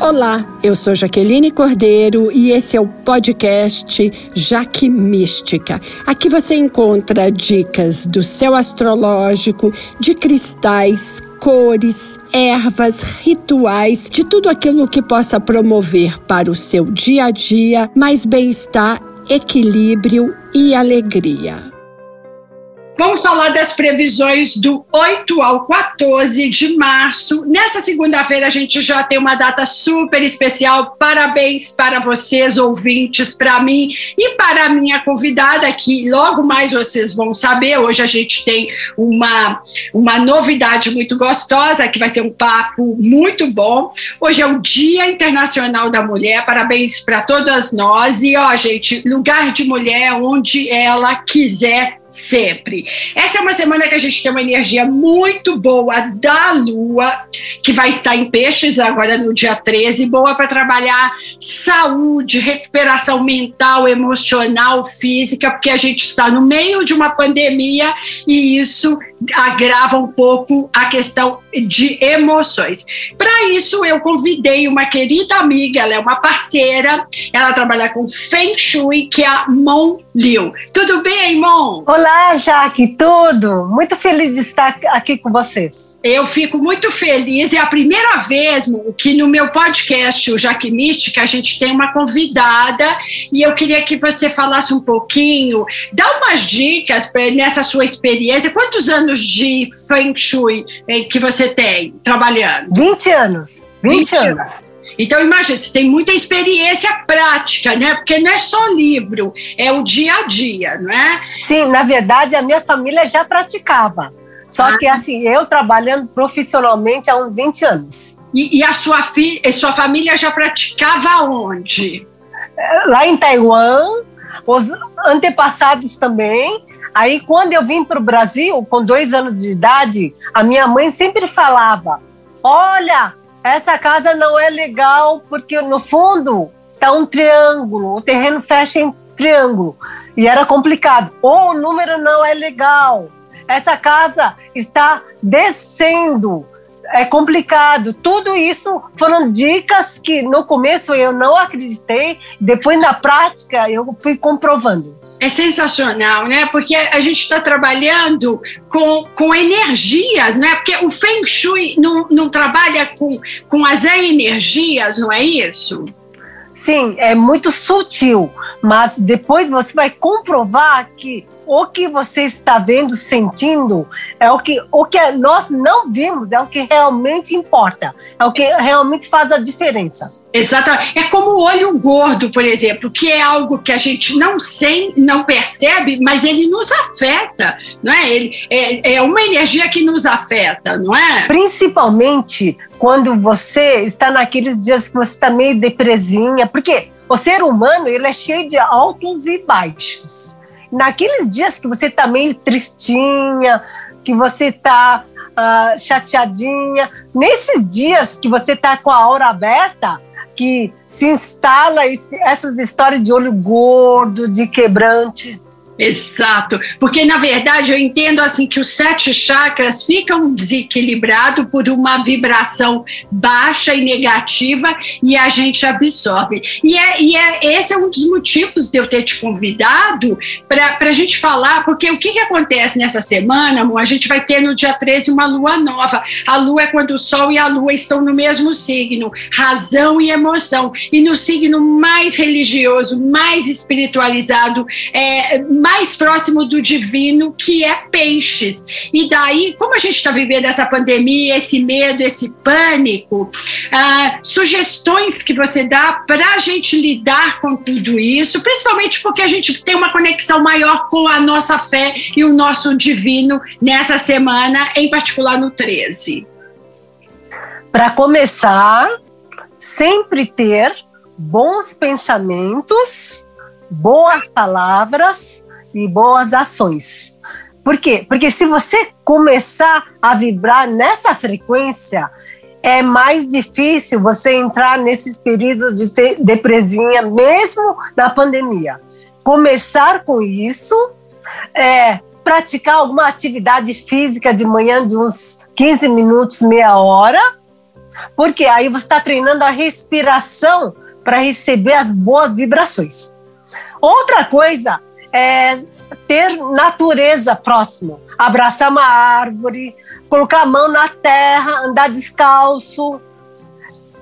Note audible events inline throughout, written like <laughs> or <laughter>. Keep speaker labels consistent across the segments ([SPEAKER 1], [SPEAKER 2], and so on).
[SPEAKER 1] Olá, eu sou Jaqueline Cordeiro e esse é o podcast Jaque Mística. Aqui você encontra dicas do céu astrológico, de cristais, cores, ervas, rituais, de tudo aquilo que possa promover para o seu dia a dia mais bem-estar, equilíbrio e alegria.
[SPEAKER 2] Vamos falar das previsões do 8 ao 14 de março. Nessa segunda-feira a gente já tem uma data super especial. Parabéns para vocês, ouvintes, para mim e para a minha convidada, que logo mais vocês vão saber. Hoje a gente tem uma, uma novidade muito gostosa, que vai ser um papo muito bom. Hoje é o Dia Internacional da Mulher. Parabéns para todas nós. E, ó, gente, lugar de mulher onde ela quiser sempre. Essa é uma semana que a gente tem uma energia muito boa da Lua, que vai estar em peixes agora no dia 13, boa para trabalhar saúde, recuperação mental, emocional, física, porque a gente está no meio de uma pandemia e isso agrava um pouco a questão de emoções. Para isso, eu convidei uma querida amiga, ela é uma parceira, ela trabalha com Feng Shui, que é a Mon Liu. Tudo bem, Mon?
[SPEAKER 3] Olá, Jaque, tudo? Muito feliz de estar aqui com vocês.
[SPEAKER 2] Eu fico muito feliz, é a primeira vez que no meu podcast, o Jaque Mística, a gente tem uma convidada e eu queria que você falasse um pouquinho, dá umas dicas nessa sua experiência. Quantos anos anos de Feng Shui eh, que você tem trabalhando?
[SPEAKER 3] 20 anos. 20, 20 anos. anos.
[SPEAKER 2] Então, imagina, você tem muita experiência prática, né? Porque não é só livro, é o dia a dia, não é?
[SPEAKER 3] Sim, na verdade, a minha família já praticava. Só ah. que, assim, eu trabalhando profissionalmente há uns 20 anos.
[SPEAKER 2] E, e a sua, fi, sua família já praticava onde?
[SPEAKER 3] Lá em Taiwan, os antepassados também, Aí, quando eu vim para o Brasil, com dois anos de idade, a minha mãe sempre falava: Olha, essa casa não é legal porque no fundo está um triângulo, o terreno fecha em triângulo. E era complicado. Ou o número não é legal. Essa casa está descendo é complicado. Tudo isso foram dicas que no começo eu não acreditei, depois na prática eu fui comprovando.
[SPEAKER 2] É sensacional, né? Porque a gente está trabalhando com, com energias, né? Porque o Feng Shui não, não trabalha com, com as energias, não é isso?
[SPEAKER 3] Sim, é muito sutil, mas depois você vai comprovar que o que você está vendo, sentindo, é o que, o que nós não vimos, é o que realmente importa, é o que realmente faz a diferença.
[SPEAKER 2] Exatamente. É como o olho gordo, por exemplo, que é algo que a gente não sem, não percebe, mas ele nos afeta, não é? Ele é, é uma energia que nos afeta, não é?
[SPEAKER 3] Principalmente quando você está naqueles dias que você está meio depresinha, porque o ser humano ele é cheio de altos e baixos naqueles dias que você está meio tristinha, que você está uh, chateadinha, nesses dias que você está com a aura aberta, que se instala esse, essas histórias de olho gordo, de quebrante,
[SPEAKER 2] Exato, porque na verdade eu entendo assim que os sete chakras ficam desequilibrados por uma vibração baixa e negativa e a gente absorve. E, é, e é, esse é um dos motivos de eu ter te convidado para a gente falar, porque o que, que acontece nessa semana, amor? A gente vai ter no dia 13 uma lua nova. A lua é quando o sol e a lua estão no mesmo signo, razão e emoção. E no signo mais religioso, mais espiritualizado, é, mais mais próximo do divino, que é peixes. E daí, como a gente está vivendo essa pandemia, esse medo, esse pânico, ah, sugestões que você dá para a gente lidar com tudo isso, principalmente porque a gente tem uma conexão maior com a nossa fé e o nosso divino nessa semana, em particular no 13.
[SPEAKER 3] Para começar, sempre ter bons pensamentos, boas palavras e boas ações. Por quê? Porque se você começar a vibrar nessa frequência, é mais difícil você entrar nesses períodos de depresinha, mesmo na pandemia. Começar com isso, é, praticar alguma atividade física de manhã de uns 15 minutos, meia hora, Porque aí você está treinando a respiração para receber as boas vibrações. Outra coisa é ter natureza próximo, abraçar uma árvore, colocar a mão na terra, andar descalço.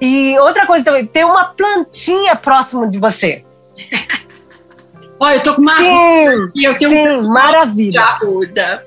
[SPEAKER 3] E outra coisa também, ter uma plantinha próximo de você. <laughs>
[SPEAKER 2] Olha, eu tô com uma
[SPEAKER 3] sim,
[SPEAKER 2] arruda e eu tenho
[SPEAKER 3] sim,
[SPEAKER 2] um
[SPEAKER 3] maravilha.
[SPEAKER 2] arruda.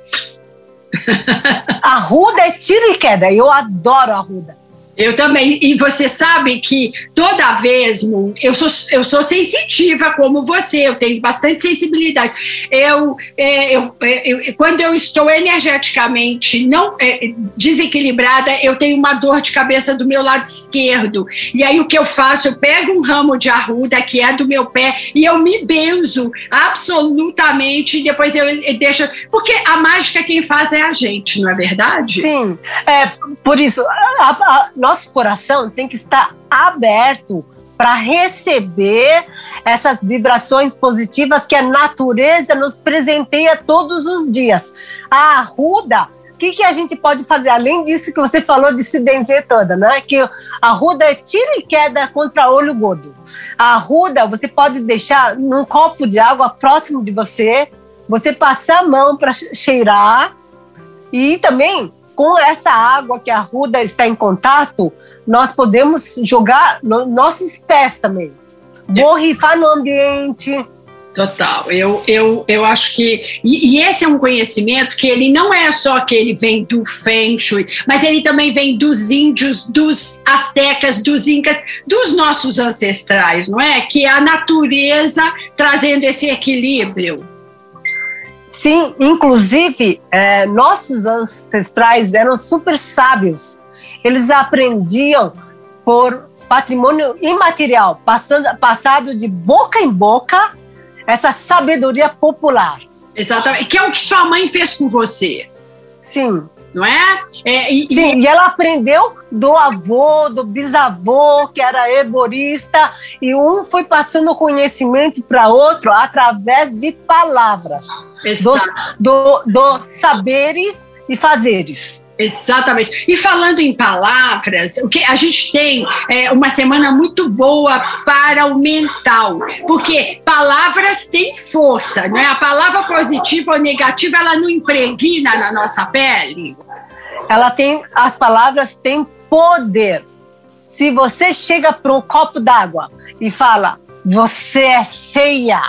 [SPEAKER 3] Arruda é tiro e queda. Eu adoro arruda.
[SPEAKER 2] Eu também. E você sabe que toda vez, eu sou, eu sou sensitiva como você, eu tenho bastante sensibilidade. Eu, é, eu, é, eu quando eu estou energeticamente não é, desequilibrada, eu tenho uma dor de cabeça do meu lado esquerdo. E aí o que eu faço? Eu pego um ramo de arruda que é do meu pé e eu me benzo absolutamente. Depois eu, eu deixo. Porque a mágica quem faz é a gente, não é verdade?
[SPEAKER 3] Sim. É, por isso, a, a, nosso coração tem que estar aberto para receber essas vibrações positivas que a natureza nos presenteia todos os dias. A arruda, o que, que a gente pode fazer? Além disso que você falou de se benzer toda, né? Que a arruda é tiro e queda contra olho gordo. A arruda você pode deixar num copo de água próximo de você, você passar a mão para cheirar e também com essa água que a ruda está em contato, nós podemos jogar no, nossos pés também. Borrifar no ambiente.
[SPEAKER 2] Total. Eu, eu, eu acho que. E, e, esse é um conhecimento que ele não é só que ele vem do Feng Shui, mas ele também vem dos índios, dos astecas, dos incas, dos nossos ancestrais, não é? Que é a natureza trazendo esse equilíbrio.
[SPEAKER 3] Sim, inclusive, é, nossos ancestrais eram super sábios. Eles aprendiam por patrimônio imaterial, passando, passado de boca em boca, essa sabedoria popular.
[SPEAKER 2] Exatamente. Que é o que sua mãe fez com você.
[SPEAKER 3] Sim
[SPEAKER 2] não é? é
[SPEAKER 3] e, Sim, e... e ela aprendeu do avô, do bisavô, que era herborista, e um foi passando conhecimento para outro através de palavras, dos, do, dos saberes e fazeres.
[SPEAKER 2] Exatamente. E falando em palavras, o que a gente tem é uma semana muito boa para o mental, porque palavras têm força, não é? A palavra positiva ou negativa ela não impregna na nossa pele.
[SPEAKER 3] Ela tem, as palavras têm poder. Se você chega para um copo d'água e fala, você é feia.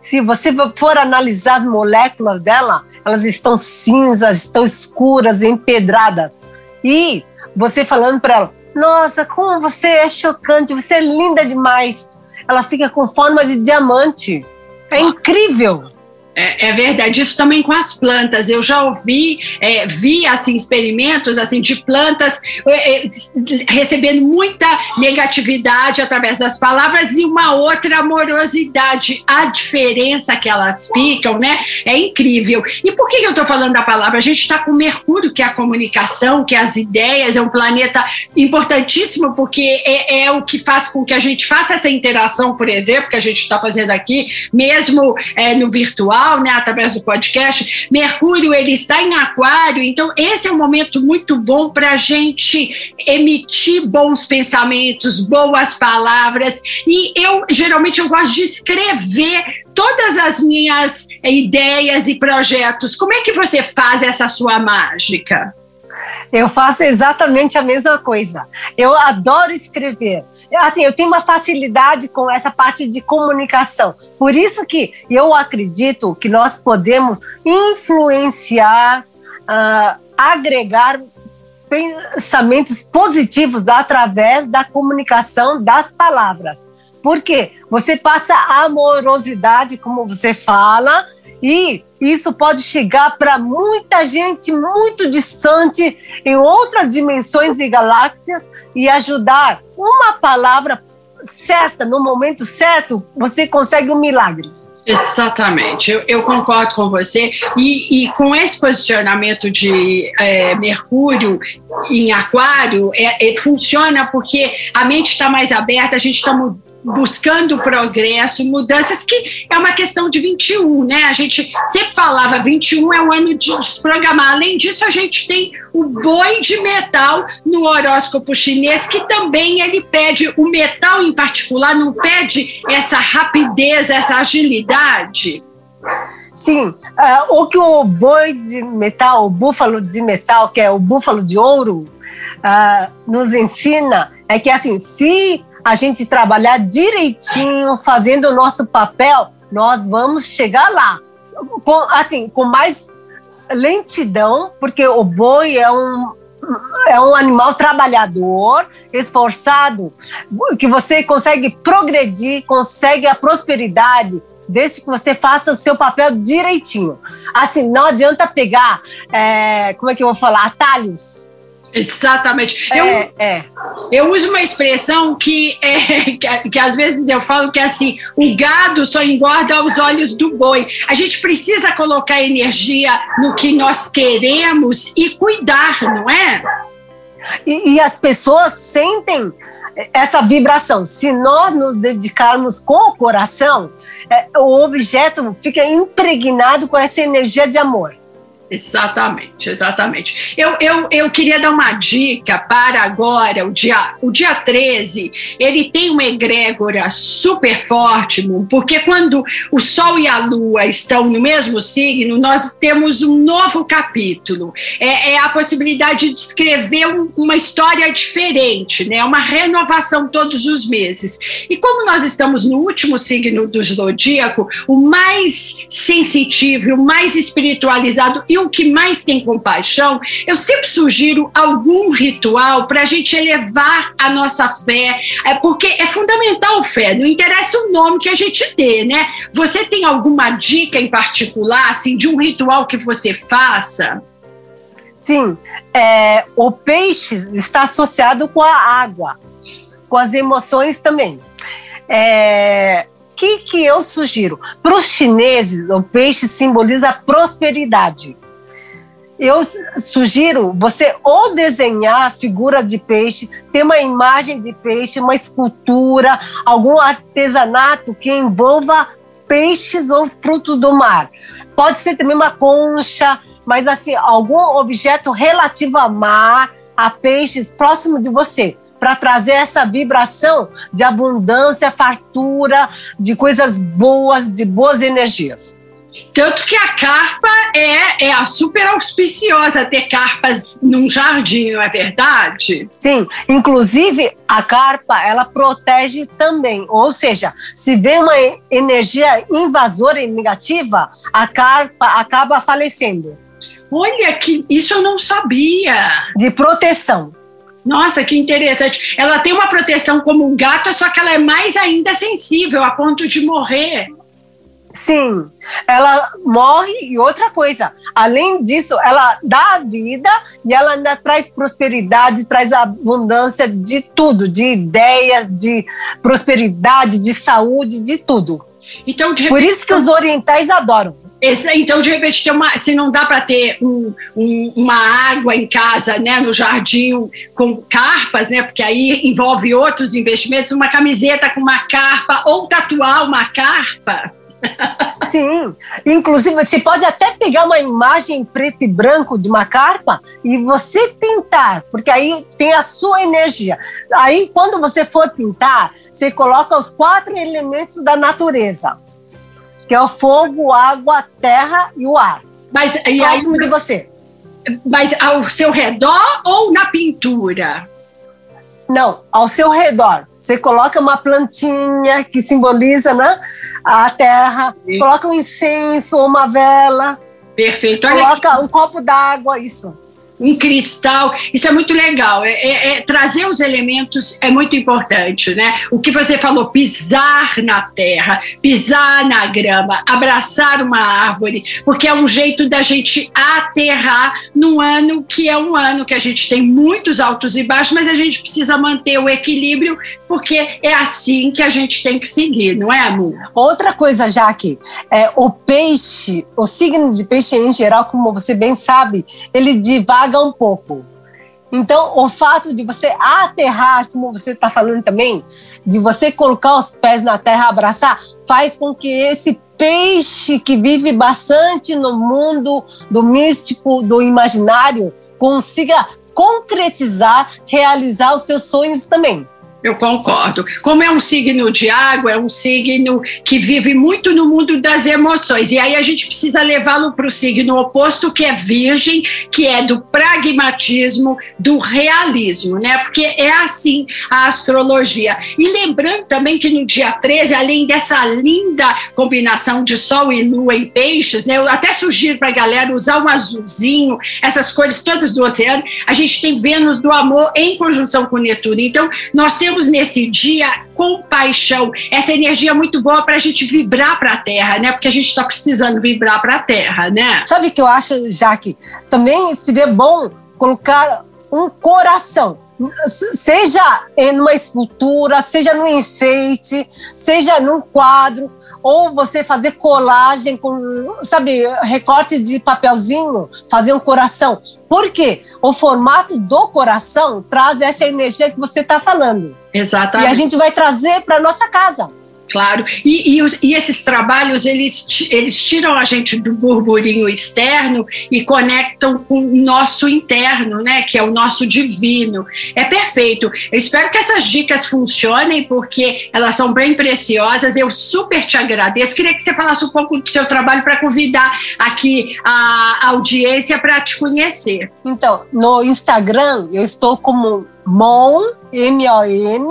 [SPEAKER 3] Se você for analisar as moléculas dela, elas estão cinzas, estão escuras, empedradas. E você falando para ela: Nossa, como você é chocante, você é linda demais. Ela fica com forma de diamante. É incrível.
[SPEAKER 2] É, é, verdade, isso também com as plantas. Eu já ouvi, é, vi assim, experimentos assim, de plantas é, é, recebendo muita negatividade através das palavras e uma outra amorosidade. A diferença que elas ficam, né? É incrível. E por que eu estou falando da palavra? A gente está com Mercúrio, que é a comunicação, que é as ideias, é um planeta importantíssimo, porque é, é o que faz com que a gente faça essa interação, por exemplo, que a gente está fazendo aqui, mesmo é, no virtual né, através do podcast. Mercúrio ele está em Aquário, então esse é um momento muito bom para a gente emitir bons pensamentos, boas palavras. E eu geralmente eu gosto de escrever todas as minhas ideias e projetos. Como é que você faz essa sua mágica?
[SPEAKER 3] Eu faço exatamente a mesma coisa. Eu adoro escrever assim, eu tenho uma facilidade com essa parte de comunicação. Por isso que eu acredito que nós podemos influenciar, uh, agregar pensamentos positivos através da comunicação das palavras. Porque você passa amorosidade, como você fala, e isso pode chegar para muita gente muito distante, em outras dimensões e galáxias, e ajudar. Uma palavra certa, no momento certo, você consegue um milagre.
[SPEAKER 2] Exatamente, eu, eu, concordo com você. E, e, com esse posicionamento de é, Mercúrio em Aquário, é, é, funciona porque a mente está mais aberta, a gente está buscando progresso, mudanças, que é uma questão de 21, né? A gente sempre falava 21 é o ano de desprogramar. Além disso, a gente tem o boi de metal no horóscopo chinês, que também ele pede, o metal em particular, não pede essa rapidez, essa agilidade.
[SPEAKER 3] Sim, uh, o que o boi de metal, o búfalo de metal, que é o búfalo de ouro, uh, nos ensina é que assim, se a gente trabalhar direitinho, fazendo o nosso papel, nós vamos chegar lá. Com, assim, com mais lentidão, porque o boi é um, é um animal trabalhador, esforçado, que você consegue progredir, consegue a prosperidade, desde que você faça o seu papel direitinho. Assim, não adianta pegar, é, como é que eu vou falar, atalhos
[SPEAKER 2] Exatamente. É, eu, é. eu uso uma expressão que, é, <laughs> que, que, às vezes eu falo que é assim: o gado só engorda aos olhos do boi. A gente precisa colocar energia no que nós queremos e cuidar, não é?
[SPEAKER 3] E, e as pessoas sentem essa vibração. Se nós nos dedicarmos com o coração, é, o objeto fica impregnado com essa energia de amor.
[SPEAKER 2] Exatamente, exatamente. Eu, eu, eu queria dar uma dica para agora, o dia, o dia 13, ele tem uma egrégora super forte, porque quando o Sol e a Lua estão no mesmo signo, nós temos um novo capítulo. É, é a possibilidade de escrever um, uma história diferente, né? uma renovação todos os meses. E como nós estamos no último signo do zodíaco, o mais sensitivo, o mais espiritualizado e o que mais tem compaixão, eu sempre sugiro algum ritual para a gente elevar a nossa fé, é porque é fundamental fé, não interessa o nome que a gente dê, né? Você tem alguma dica em particular, assim, de um ritual que você faça?
[SPEAKER 3] Sim, é, o peixe está associado com a água, com as emoções também. É, que, que eu sugiro? Para os chineses, o peixe simboliza prosperidade eu sugiro você ou desenhar figuras de peixe, ter uma imagem de peixe, uma escultura, algum artesanato que envolva peixes ou frutos do mar. Pode ser também uma concha, mas assim, algum objeto relativo a mar, a peixes próximo de você, para trazer essa vibração de abundância, fartura, de coisas boas, de boas energias.
[SPEAKER 2] Tanto que a carpa é, é a super auspiciosa ter carpas num jardim, não é verdade?
[SPEAKER 3] Sim, inclusive a carpa ela protege também, ou seja, se vem uma energia invasora e negativa, a carpa acaba falecendo.
[SPEAKER 2] Olha que isso eu não sabia.
[SPEAKER 3] De proteção.
[SPEAKER 2] Nossa, que interessante. Ela tem uma proteção como um gato, só que ela é mais ainda sensível a ponto de morrer.
[SPEAKER 3] Sim, ela morre e outra coisa, além disso, ela dá a vida e ela ainda traz prosperidade, traz abundância de tudo, de ideias, de prosperidade, de saúde, de tudo. Então, de repente, Por isso que os orientais adoram.
[SPEAKER 2] Então, de repente, tem uma, se não dá para ter um, um, uma água em casa, né, no jardim, com carpas, né, porque aí envolve outros investimentos, uma camiseta com uma carpa ou tatuar uma carpa
[SPEAKER 3] Sim, inclusive você pode até pegar uma imagem preto e branco de uma carpa e você pintar, porque aí tem a sua energia. Aí quando você for pintar, você coloca os quatro elementos da natureza, que é o fogo, água, terra e o ar. Mas e próximo aí, de você.
[SPEAKER 2] Mas ao seu redor ou na pintura?
[SPEAKER 3] Não, ao seu redor. Você coloca uma plantinha que simboliza, né? A terra, Sim. coloca um incenso, uma vela.
[SPEAKER 2] Perfeito.
[SPEAKER 3] Olha coloca aqui. um copo d'água, isso
[SPEAKER 2] um cristal. Isso é muito legal. É, é, é, trazer os elementos é muito importante, né? O que você falou, pisar na terra, pisar na grama, abraçar uma árvore, porque é um jeito da gente aterrar num ano que é um ano que a gente tem muitos altos e baixos, mas a gente precisa manter o equilíbrio, porque é assim que a gente tem que seguir, não é, amor?
[SPEAKER 3] Outra coisa, Jaque, é, o peixe, o signo de peixe em geral, como você bem sabe, ele divaga um pouco. Então, o fato de você aterrar, como você está falando também, de você colocar os pés na terra, abraçar, faz com que esse peixe que vive bastante no mundo do místico, do imaginário, consiga concretizar, realizar os seus sonhos também.
[SPEAKER 2] Eu concordo. Como é um signo de água, é um signo que vive muito no mundo das emoções. E aí a gente precisa levá-lo para o signo oposto, que é Virgem, que é do pragmatismo, do realismo, né? Porque é assim a astrologia. E lembrando também que no dia 13, além dessa linda combinação de Sol e Lua em peixes, né? Eu até sugiro para a galera usar um azulzinho, essas cores todas do oceano. A gente tem Vênus do amor em conjunção com Netuno. Então, nós temos temos nesse dia compaixão, essa energia muito boa para a gente vibrar para a Terra, né? Porque a gente está precisando vibrar para a Terra, né?
[SPEAKER 3] Sabe o que eu acho, Jaque? Também seria bom colocar um coração seja em uma escultura, seja no enfeite, seja num quadro, ou você fazer colagem com, sabe, recorte de papelzinho, fazer um coração. Por quê? O formato do coração traz essa energia que você está falando.
[SPEAKER 2] Exatamente.
[SPEAKER 3] E a gente vai trazer para nossa casa.
[SPEAKER 2] Claro, e, e, os, e, esses trabalhos eles, eles tiram a gente do burburinho externo e conectam com o nosso interno, né? Que é o nosso divino. É perfeito. Eu espero que essas dicas funcionem porque elas são bem preciosas. Eu super te agradeço. Queria que você falasse um pouco do seu trabalho para convidar aqui a audiência para te conhecer.
[SPEAKER 3] Então, no Instagram eu estou como Mon M O N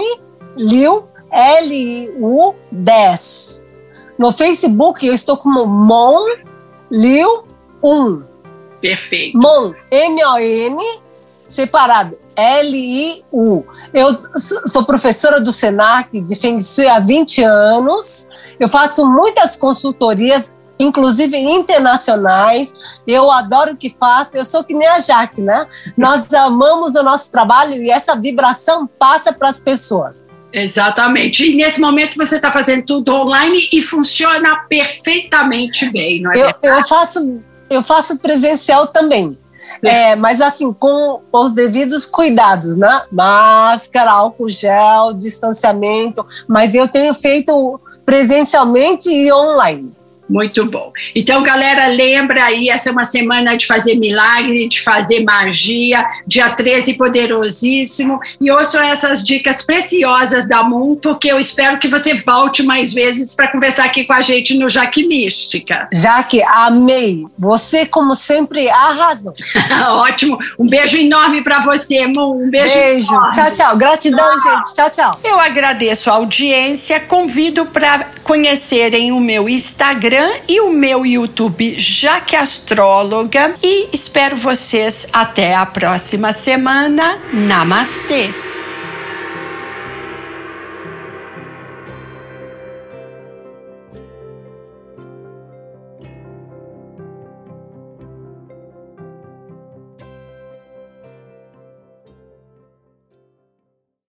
[SPEAKER 3] Liu L-U-10. No Facebook eu estou como Mon Liu 1.
[SPEAKER 2] Perfeito.
[SPEAKER 3] Mon, M-O-N, separado, L-I-U. Eu sou professora do SENAC de Feng Shui há 20 anos. Eu faço muitas consultorias, inclusive internacionais. Eu adoro o que faço. Eu sou que nem a Jaque, né? Nós amamos o nosso trabalho e essa vibração passa para as pessoas.
[SPEAKER 2] Exatamente. E nesse momento você está fazendo tudo online e funciona perfeitamente bem, não é?
[SPEAKER 3] Eu, eu faço, eu faço presencial também. É, mas assim, com os devidos cuidados, né? Máscara, álcool gel, distanciamento. Mas eu tenho feito presencialmente e online.
[SPEAKER 2] Muito bom. Então, galera, lembra aí, essa é uma semana de fazer milagre, de fazer magia, dia 13 poderosíssimo. E ouçam essas dicas preciosas da Moon, porque eu espero que você volte mais vezes para conversar aqui com a gente no Jaque Mística.
[SPEAKER 3] Jaque, amei. Você, como sempre, arrasou. <laughs>
[SPEAKER 2] Ótimo. Um beijo enorme para você, Moon. Um beijo.
[SPEAKER 3] Beijo.
[SPEAKER 2] Enorme.
[SPEAKER 3] Tchau, tchau. Gratidão, tchau. gente. Tchau, tchau.
[SPEAKER 1] Eu agradeço a audiência. Convido para conhecerem o meu Instagram Instagram e o meu YouTube Jaque Astróloga. E espero vocês até a próxima semana. Namastê!